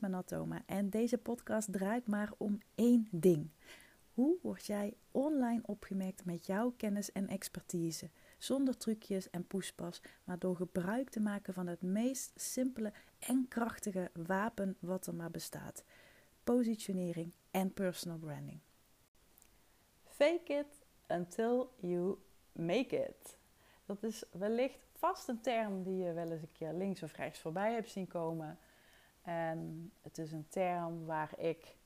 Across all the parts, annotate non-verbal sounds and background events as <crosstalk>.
Manatoma en deze podcast draait maar om één ding. Hoe word jij online opgemerkt met jouw kennis en expertise? Zonder trucjes en poespas, maar door gebruik te maken van het meest simpele en krachtige wapen wat er maar bestaat: positionering en personal branding. Fake it until you make it. Dat is wellicht vast een term die je wel eens een keer links of rechts voorbij hebt zien komen. En het is een term waar ik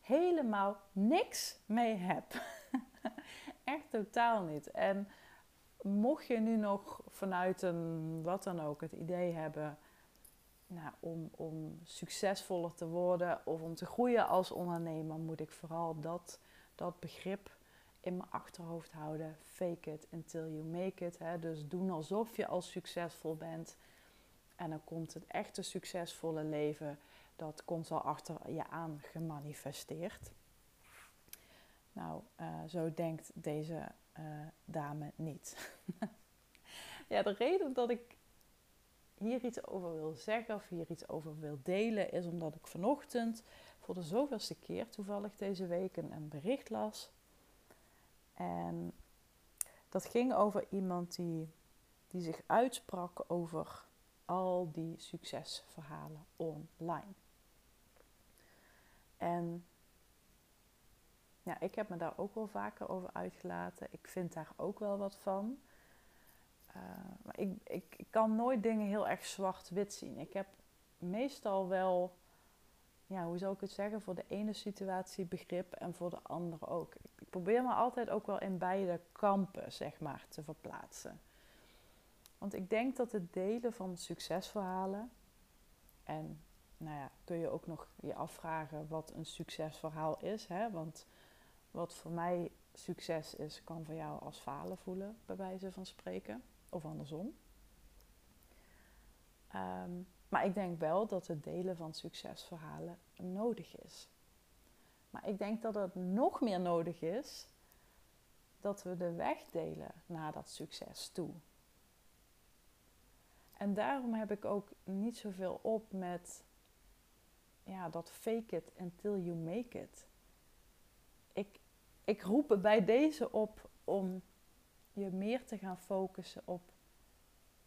helemaal niks mee heb. <laughs> Echt totaal niet. En mocht je nu nog vanuit een wat dan ook het idee hebben nou, om, om succesvoller te worden of om te groeien als ondernemer, moet ik vooral dat, dat begrip in mijn achterhoofd houden. Fake it until you make it. Hè? Dus doen alsof je al succesvol bent. En dan komt het echte succesvolle leven, dat komt al achter je aan gemanifesteerd. Nou, uh, zo denkt deze uh, dame niet. <laughs> ja, de reden dat ik hier iets over wil zeggen of hier iets over wil delen, is omdat ik vanochtend voor de zoveelste keer toevallig deze week een, een bericht las. En dat ging over iemand die, die zich uitsprak over al die succesverhalen online. En ja, ik heb me daar ook wel vaker over uitgelaten. Ik vind daar ook wel wat van. Uh, maar ik, ik, ik, kan nooit dingen heel erg zwart-wit zien. Ik heb meestal wel, ja, hoe zou ik het zeggen, voor de ene situatie begrip en voor de andere ook. Ik probeer me altijd ook wel in beide kampen, zeg maar, te verplaatsen. Want ik denk dat het delen van succesverhalen. En nou ja, kun je ook nog je afvragen wat een succesverhaal is. Hè? Want wat voor mij succes is, kan voor jou als falen voelen, bij wijze van spreken. Of andersom. Ehm, maar ik denk wel dat het delen van succesverhalen nodig is. Maar ik denk dat het nog meer nodig is dat we de weg delen naar dat succes toe. En daarom heb ik ook niet zoveel op met ja, dat fake it until you make it. Ik, ik roep bij deze op om je meer te gaan focussen op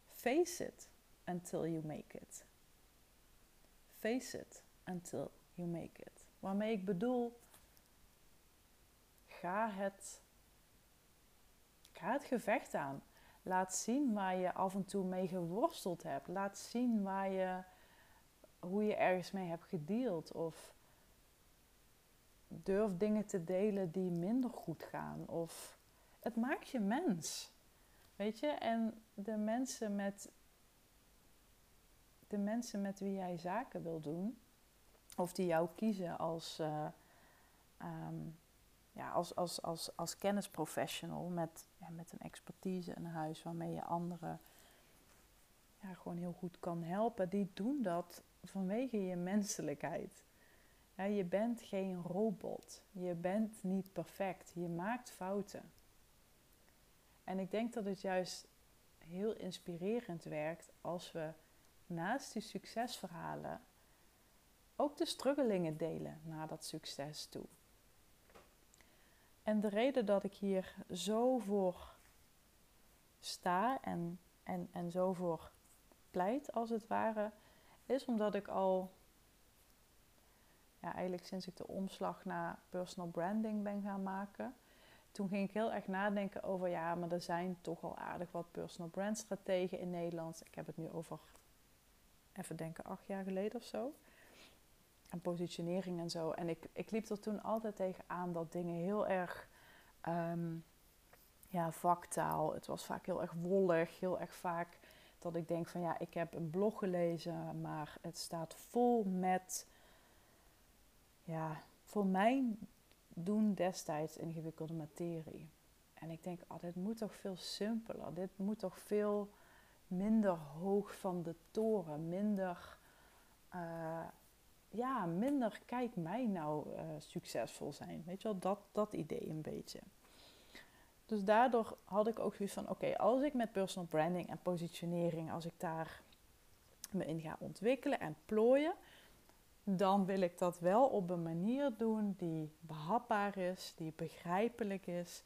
face it until you make it. Face it until you make it. Waarmee ik bedoel, ga het, ga het gevecht aan. Laat zien waar je af en toe mee geworsteld hebt. Laat zien waar je, hoe je ergens mee hebt gedeeld. Of durf dingen te delen die minder goed gaan. Of het maakt je mens. Weet je? En de mensen met, de mensen met wie jij zaken wil doen, of die jou kiezen als, uh, um, ja, als, als, als, als kennisprofessional met, ja, met een expertise in huis waarmee je anderen ja, gewoon heel goed kan helpen, die doen dat vanwege je menselijkheid. Je bent geen robot. Je bent niet perfect. Je maakt fouten. En ik denk dat het juist heel inspirerend werkt als we naast die succesverhalen ook de struggelingen delen naar dat succes toe. En de reden dat ik hier zo voor sta en, en, en zo voor pleit, als het ware, is omdat ik al, ja, eigenlijk sinds ik de omslag naar personal branding ben gaan maken, toen ging ik heel erg nadenken over, ja, maar er zijn toch al aardig wat personal brand strategen in Nederland. Ik heb het nu over, even denken, acht jaar geleden of zo. Positionering en zo. En ik, ik liep er toen altijd tegen aan dat dingen heel erg, um, ja, vaktaal. Het was vaak heel erg wollig, heel erg vaak dat ik denk van, ja, ik heb een blog gelezen, maar het staat vol met, ja, voor mijn doen destijds ingewikkelde materie. En ik denk, oh, dit moet toch veel simpeler. Dit moet toch veel minder hoog van de toren. Minder, uh, ja, minder kijk mij nou uh, succesvol zijn. Weet je wel, dat, dat idee een beetje. Dus daardoor had ik ook zoiets van, oké, als ik met personal branding en positionering, als ik daar me in ga ontwikkelen en plooien, dan wil ik dat wel op een manier doen die behapbaar is, die begrijpelijk is,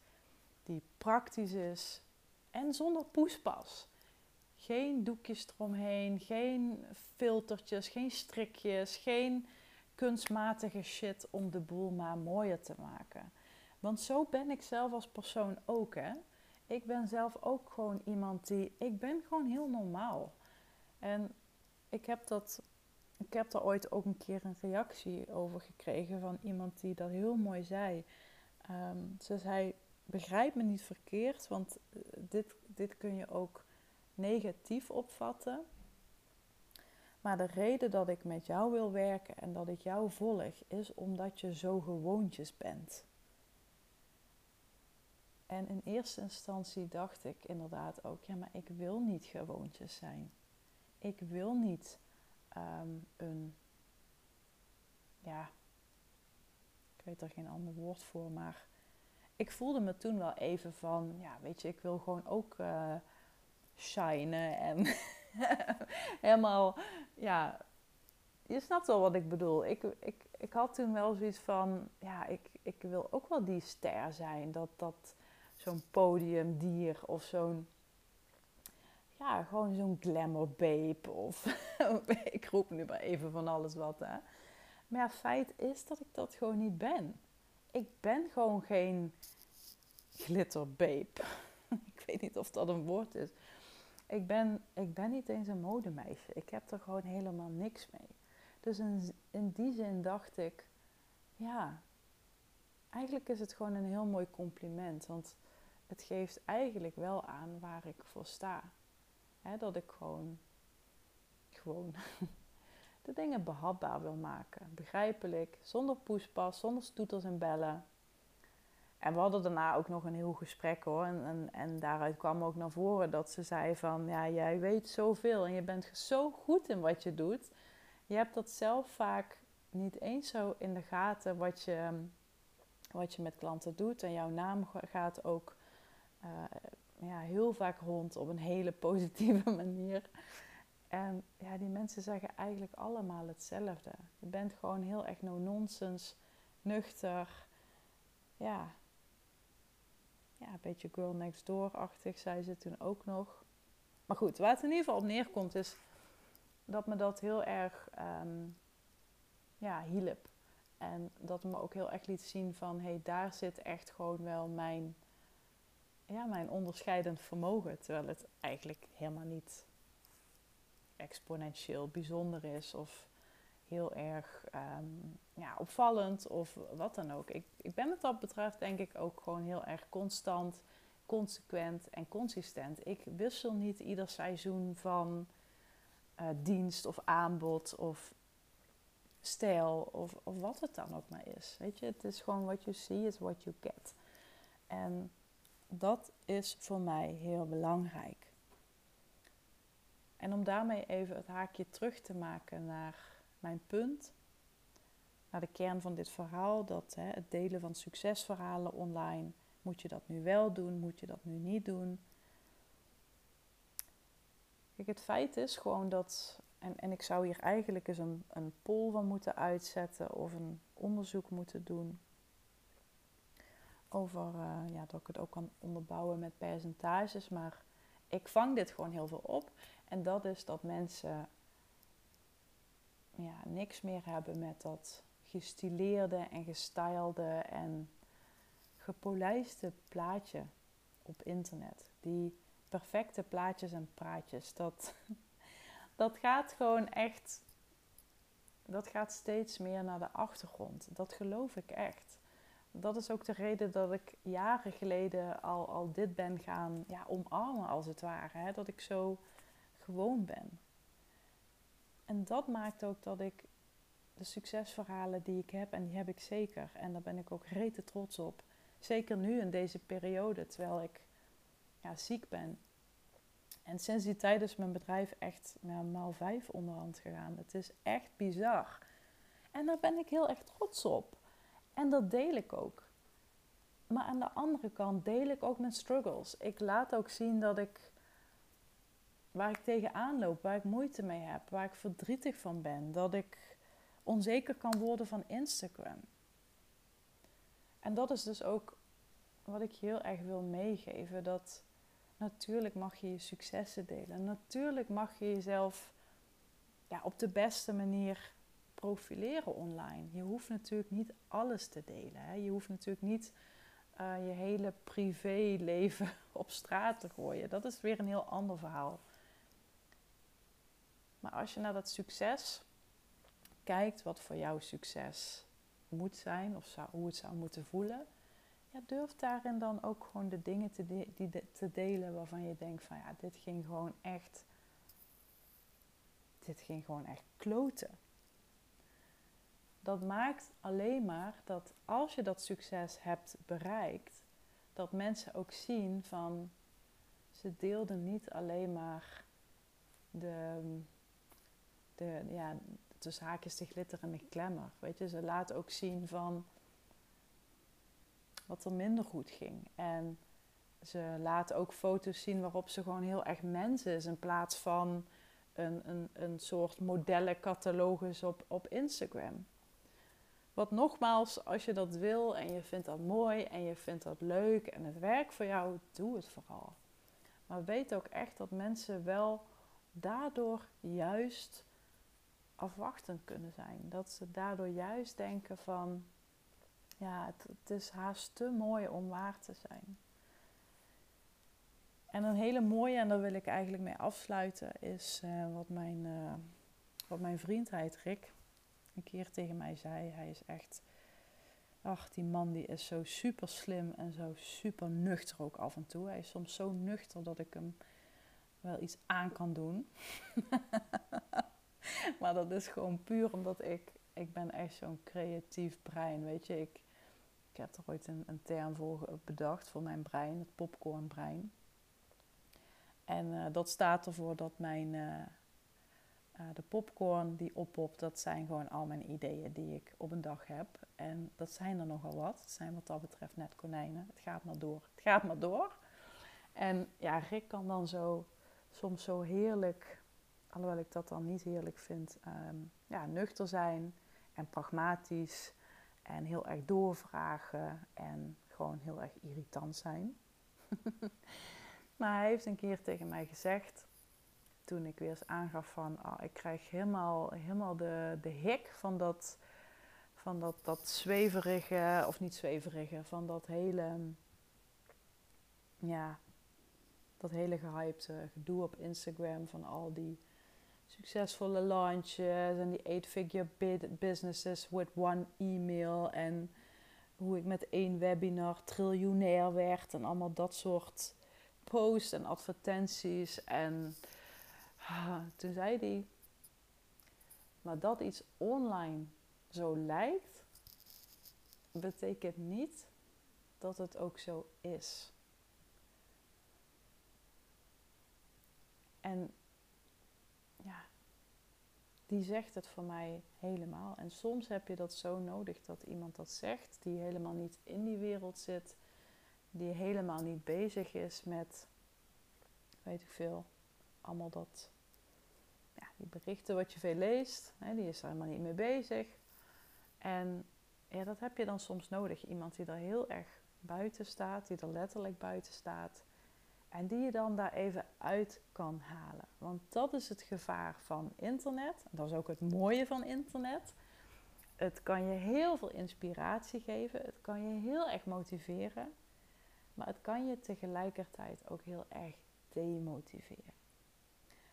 die praktisch is en zonder poespas. Geen doekjes eromheen, geen filtertjes, geen strikjes, geen kunstmatige shit om de boel maar mooier te maken. Want zo ben ik zelf als persoon ook, hè. Ik ben zelf ook gewoon iemand die... Ik ben gewoon heel normaal. En ik heb dat... Ik heb daar ooit ook een keer een reactie over gekregen van iemand die dat heel mooi zei. Um, ze zei, begrijp me niet verkeerd, want eh, dit, dit kun je ook negatief opvatten. Maar de reden dat ik met jou wil werken en dat ik jou volg, is omdat je zo gewoontjes bent. En in eerste instantie dacht ik inderdaad ook, ja, maar ik wil niet gewoontjes zijn. Ik wil niet ehm, een, ja, ik weet er geen ander woord voor, maar ik voelde me toen wel even van, ja, weet je, ik wil gewoon ook uh, shinen en <laughs> helemaal, ja, je snapt wel wat ik bedoel. Ik, ik, ik had toen wel zoiets van, ja, ik, ik wil ook wel die ster zijn. Dat, dat zo'n podiumdier of zo'n, ja, gewoon zo'n glamour babe. Of <laughs> ik roep nu maar even van alles wat, hè. Maar ja, feit is dat ik dat gewoon niet ben. Ik ben gewoon geen glitterbabe. <laughs> ik weet niet of dat een woord is. Ik ben, ik ben niet eens een modemeisje. Ik heb er gewoon helemaal niks mee. Dus in, in die zin dacht ik, ja, eigenlijk is het gewoon een heel mooi compliment. Want het geeft eigenlijk wel aan waar ik voor sta. dat ik gewoon, gewoon <laughs> de dingen behapbaar wil maken. Begrijpelijk, zonder poespas, zonder stoeters en bellen. En we hadden daarna ook nog een heel gesprek hoor. En, en, en daaruit kwam ook naar voren dat ze zei van... Ja, jij weet zoveel en je bent zo goed in wat je doet. Je hebt dat zelf vaak niet eens zo in de gaten wat je, wat je met klanten doet. En jouw naam gaat ook uh, ja, heel vaak rond op een hele <laughs> positieve manier. En ja, die mensen zeggen eigenlijk allemaal hetzelfde. Je bent gewoon heel erg no-nonsense, nuchter. Ja, ja, een beetje girl next door-achtig, zei ze toen ook nog. Maar goed, waar het in ieder geval op neerkomt is dat me dat heel erg um, ja, hielp. En dat me ook heel erg liet zien van, hé, hey, daar zit echt gewoon wel mijn, ja, mijn onderscheidend vermogen. Terwijl het eigenlijk helemaal niet exponentieel bijzonder is of heel erg um, ja, opvallend of wat dan ook. Ik, ik ben wat dat betreft denk ik ook gewoon heel erg constant, consequent en consistent. Ik wissel niet ieder seizoen van uh, dienst of aanbod of stijl of, of wat het dan ook maar is. Weet je, het is gewoon what you see is what you get. En dat is voor mij heel belangrijk. En om daarmee even het haakje terug te maken naar mijn punt, naar de kern van dit verhaal, dat hè, het delen van succesverhalen online, moet je dat nu wel doen, moet je dat nu niet doen? Kijk, het feit is gewoon dat, en, en ik zou hier eigenlijk eens een, een poll van moeten uitzetten of een onderzoek moeten doen over, uh, ja, dat ik het ook kan onderbouwen met percentages, maar ik vang dit gewoon heel veel op. En dat is dat mensen ja, niks meer hebben met dat gestileerde en gestylede en gepolijste plaatje op internet. Die perfecte plaatjes en praatjes. Dat, <laughs> dat gaat gewoon echt. Dat gaat steeds meer naar de achtergrond. Dat geloof ik echt. Dat is ook de reden dat ik jaren geleden al, al dit ben gaan ja, omarmen, als het ware. Hè? Dat ik zo gewoon ben. En dat maakt ook dat ik de succesverhalen die ik heb, en die heb ik zeker, en daar ben ik ook rete trots op. Zeker nu in deze periode, terwijl ik ja, ziek ben. En sinds die tijd is mijn bedrijf echt nou, maal vijf onderhand gegaan. Het is echt bizar. En daar ben ik heel erg trots op. En dat deel ik ook. Maar aan de andere kant deel ik ook mijn struggles. Ik laat ook zien dat ik waar ik tegenaan loop, waar ik moeite mee heb, waar ik verdrietig van ben, dat ik onzeker kan worden van Instagram. En dat is dus ook wat ik heel erg wil meegeven. Dat natuurlijk mag je je successen delen. Natuurlijk mag je jezelf ja, op de beste manier profileren online. Je hoeft natuurlijk niet alles te delen. Hè? Je hoeft natuurlijk niet uh, je hele privéleven <laughs> op straat te gooien. Dat is weer een heel ander verhaal. Maar als je naar dat succes kijkt, wat voor jou succes moet zijn of hoe het zou moeten voelen, ja, durf daarin dan ook gewoon de dingen te, die te delen waarvan je denkt van ja, dit ging gewoon echt, dit ging gewoon echt kloten. Dat maakt alleen maar dat als je dat succes hebt bereikt, dat mensen ook zien van ze deelden niet alleen maar de, de ja, tussen haakjes de glitter en de klemmer. Weet je, ze laten ook zien van wat er minder goed ging. En ze laten ook foto's zien waarop ze gewoon heel erg mensen is in plaats van een, een, een soort modellencatalogus op, op Instagram. Wat nogmaals, als je dat wil en je vindt dat mooi en je vindt dat leuk en het werkt voor jou, doe het vooral. Maar weet ook echt dat mensen wel daardoor juist afwachtend kunnen zijn. Dat ze daardoor juist denken van, ja, het, is haast te mooi om waar te zijn. En een hele mooie, en daar wil ik eigenlijk mee afsluiten, is uh, wat, mijn, uh, wat mijn vriend Rick, een keer tegen mij zei. Hij is echt, ach, die man die is zo super slim en zo super nuchter ook af en toe. Hij is soms zo nuchter dat ik hem wel iets aan kan doen. <laughs> <laughs> maar dat is gewoon puur omdat ik, ik ben echt zo'n creatief brein, weet je. Ik, ik heb er ooit een, een term voor bedacht voor mijn brein, het popcornbrein. En uh, dat staat ervoor dat mijn, uh, uh, de popcorn die oppopt, dat zijn gewoon al mijn ideeën die ik op een dag heb. En dat zijn er nogal wat. Het zijn wat dat betreft net konijnen. Het gaat maar door. Het gaat maar door. En ja, Rick kan dan zo soms zo heerlijk alhoewel ik dat dan niet heerlijk vind, um, ja, nuchter zijn en pragmatisch en heel erg doorvragen en gewoon heel erg irritant zijn. <laughs> maar hij heeft een keer tegen mij gezegd, toen ik weer eens aangaf van, oh, ik krijg helemaal, helemaal de, de hik van dat, van dat, dat zweverige, of niet zweverige, van dat hele, ja, dat hele gehypte gedoe op Instagram van al die succesvolle launches en die eight-figure businesses with one email. En hoe ik met één webinar triljonair werd en allemaal dat soort posts en advertenties. En ah, toen zei hij, maar dat iets online zo lijkt, betekent niet dat het ook zo is. En die zegt het voor mij helemaal. En soms heb je dat zo nodig dat iemand dat zegt, die helemaal niet in die wereld zit, die helemaal niet bezig is met, weet ik veel, allemaal dat, ja, die berichten wat je veel leest, hè, die is er helemaal niet mee bezig. En ja, dat heb je dan soms nodig. Iemand die er heel erg buiten staat, die er letterlijk buiten staat. En die je dan daar even uit kan halen. Want dat is het gevaar van internet. Dat is ook het mooie van internet. Het kan je heel veel inspiratie geven. Het kan je heel erg motiveren. Maar het kan je tegelijkertijd ook heel erg demotiveren.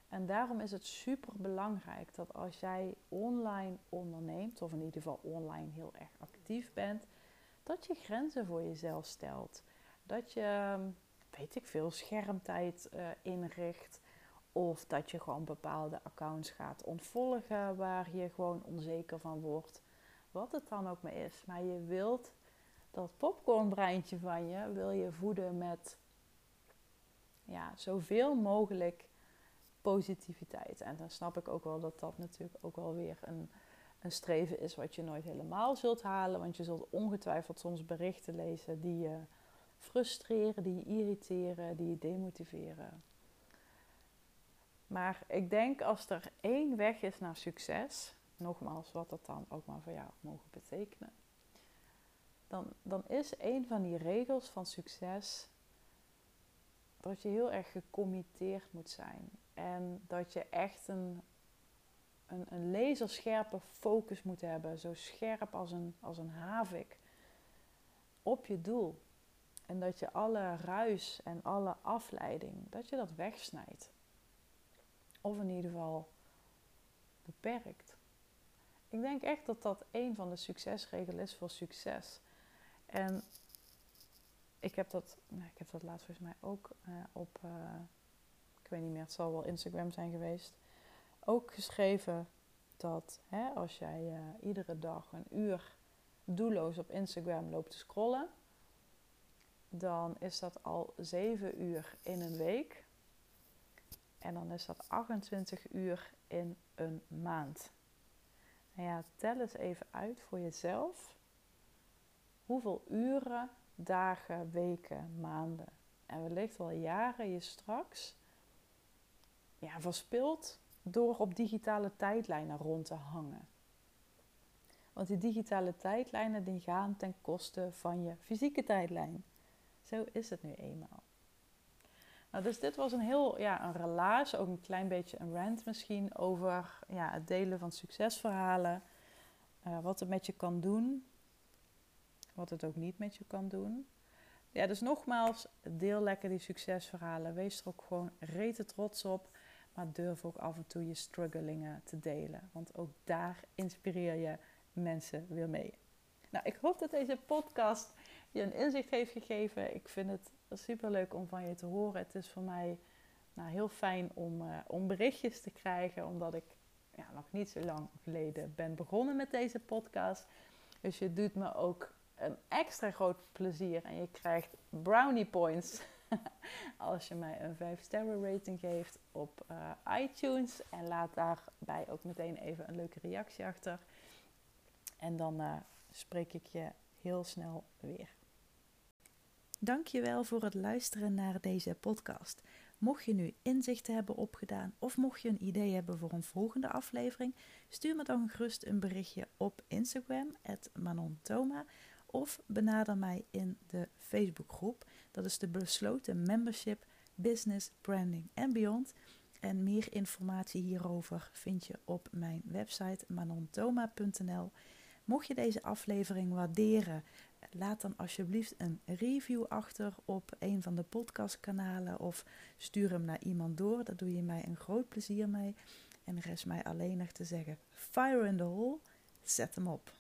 En daarom is het super belangrijk dat als jij online onderneemt, of in ieder geval online heel erg actief bent, dat je grenzen voor jezelf stelt. Dat je weet ik veel, schermtijd uh, inricht. Of dat je gewoon bepaalde accounts gaat ontvolgen waar je gewoon onzeker van wordt. Wat het dan ook maar is. Maar je wilt dat popcornbreintje van je, wil je voeden met ja, zoveel mogelijk positiviteit. En dan snap ik ook wel dat dat natuurlijk ook wel weer een, een streven is wat je nooit helemaal zult halen. Want je zult ongetwijfeld soms berichten lezen die je frustreren, die je irriteren, die je demotiveren. Maar ik denk als er één weg is naar succes, nogmaals, wat dat dan ook maar voor jou mogen betekenen. Dan, dan is een van die regels van succes dat je heel erg gecommitteerd moet zijn. En dat je echt een, een, een laserscherpe focus moet hebben. Zo scherp als een, als een havik. Op je doel. En dat je alle ruis en alle afleiding, dat je dat wegsnijdt. Of in ieder geval beperkt. Ik denk echt dat dat een van de succesregels is voor succes. En ik heb dat, nou, ik heb dat laatst volgens mij ook uh, op, uh, ik weet niet meer, het zal wel Instagram zijn geweest, ook geschreven dat hè, als jij uh, iedere dag een uur doelloos op Instagram loopt te scrollen, dan is dat al 7 uur in een week. En dan is dat 28 uur in een maand. Nou ja, tel eens even uit voor jezelf. Hoeveel uren, dagen, weken, maanden en wellicht wel jaren je straks ja, verspilt door op digitale tijdlijnen rond te hangen. Want die digitale tijdlijnen die gaan ten koste van je fysieke tijdlijn. Zo is het nu eenmaal. Nou, dus dit was een heel ja, een relaas, ook een klein beetje een rant misschien over ja, het delen van succesverhalen. Uh, wat het met je kan doen, wat het ook niet met je kan doen. Ja, dus nogmaals, deel lekker die succesverhalen. Wees er ook gewoon rete trots op. Maar durf ook af en toe je strugglingen te delen. Want ook daar inspireer je mensen weer mee. Nou, ik hoop dat deze podcast je een inzicht heeft gegeven. Ik vind het super leuk om van je te horen. Het is voor mij nou, heel fijn om, uh, om berichtjes te krijgen, omdat ik ja, nog niet zo lang geleden ben begonnen met deze podcast. Dus je doet me ook een extra groot plezier en je krijgt brownie points <laughs> als je mij een 5 sterren rating geeft op uh, iTunes. En laat daarbij ook meteen even een leuke reactie achter. En dan uh, spreek ik je heel snel weer. Dankjewel voor het luisteren naar deze podcast. Mocht je nu inzichten hebben opgedaan of mocht je een idee hebben voor een volgende aflevering, stuur me dan gerust een berichtje op Instagram, @manontoma, of benader mij in de Facebookgroep. Dat is de besloten membership Business, Branding en Beyond. En meer informatie hierover vind je op mijn website manontoma.nl. Mocht je deze aflevering waarderen, laat dan alsjeblieft een review achter op een van de podcastkanalen of stuur hem naar iemand door. Daar doe je mij een groot plezier mee. En is mij alleen nog te zeggen: fire in the hole, zet hem op.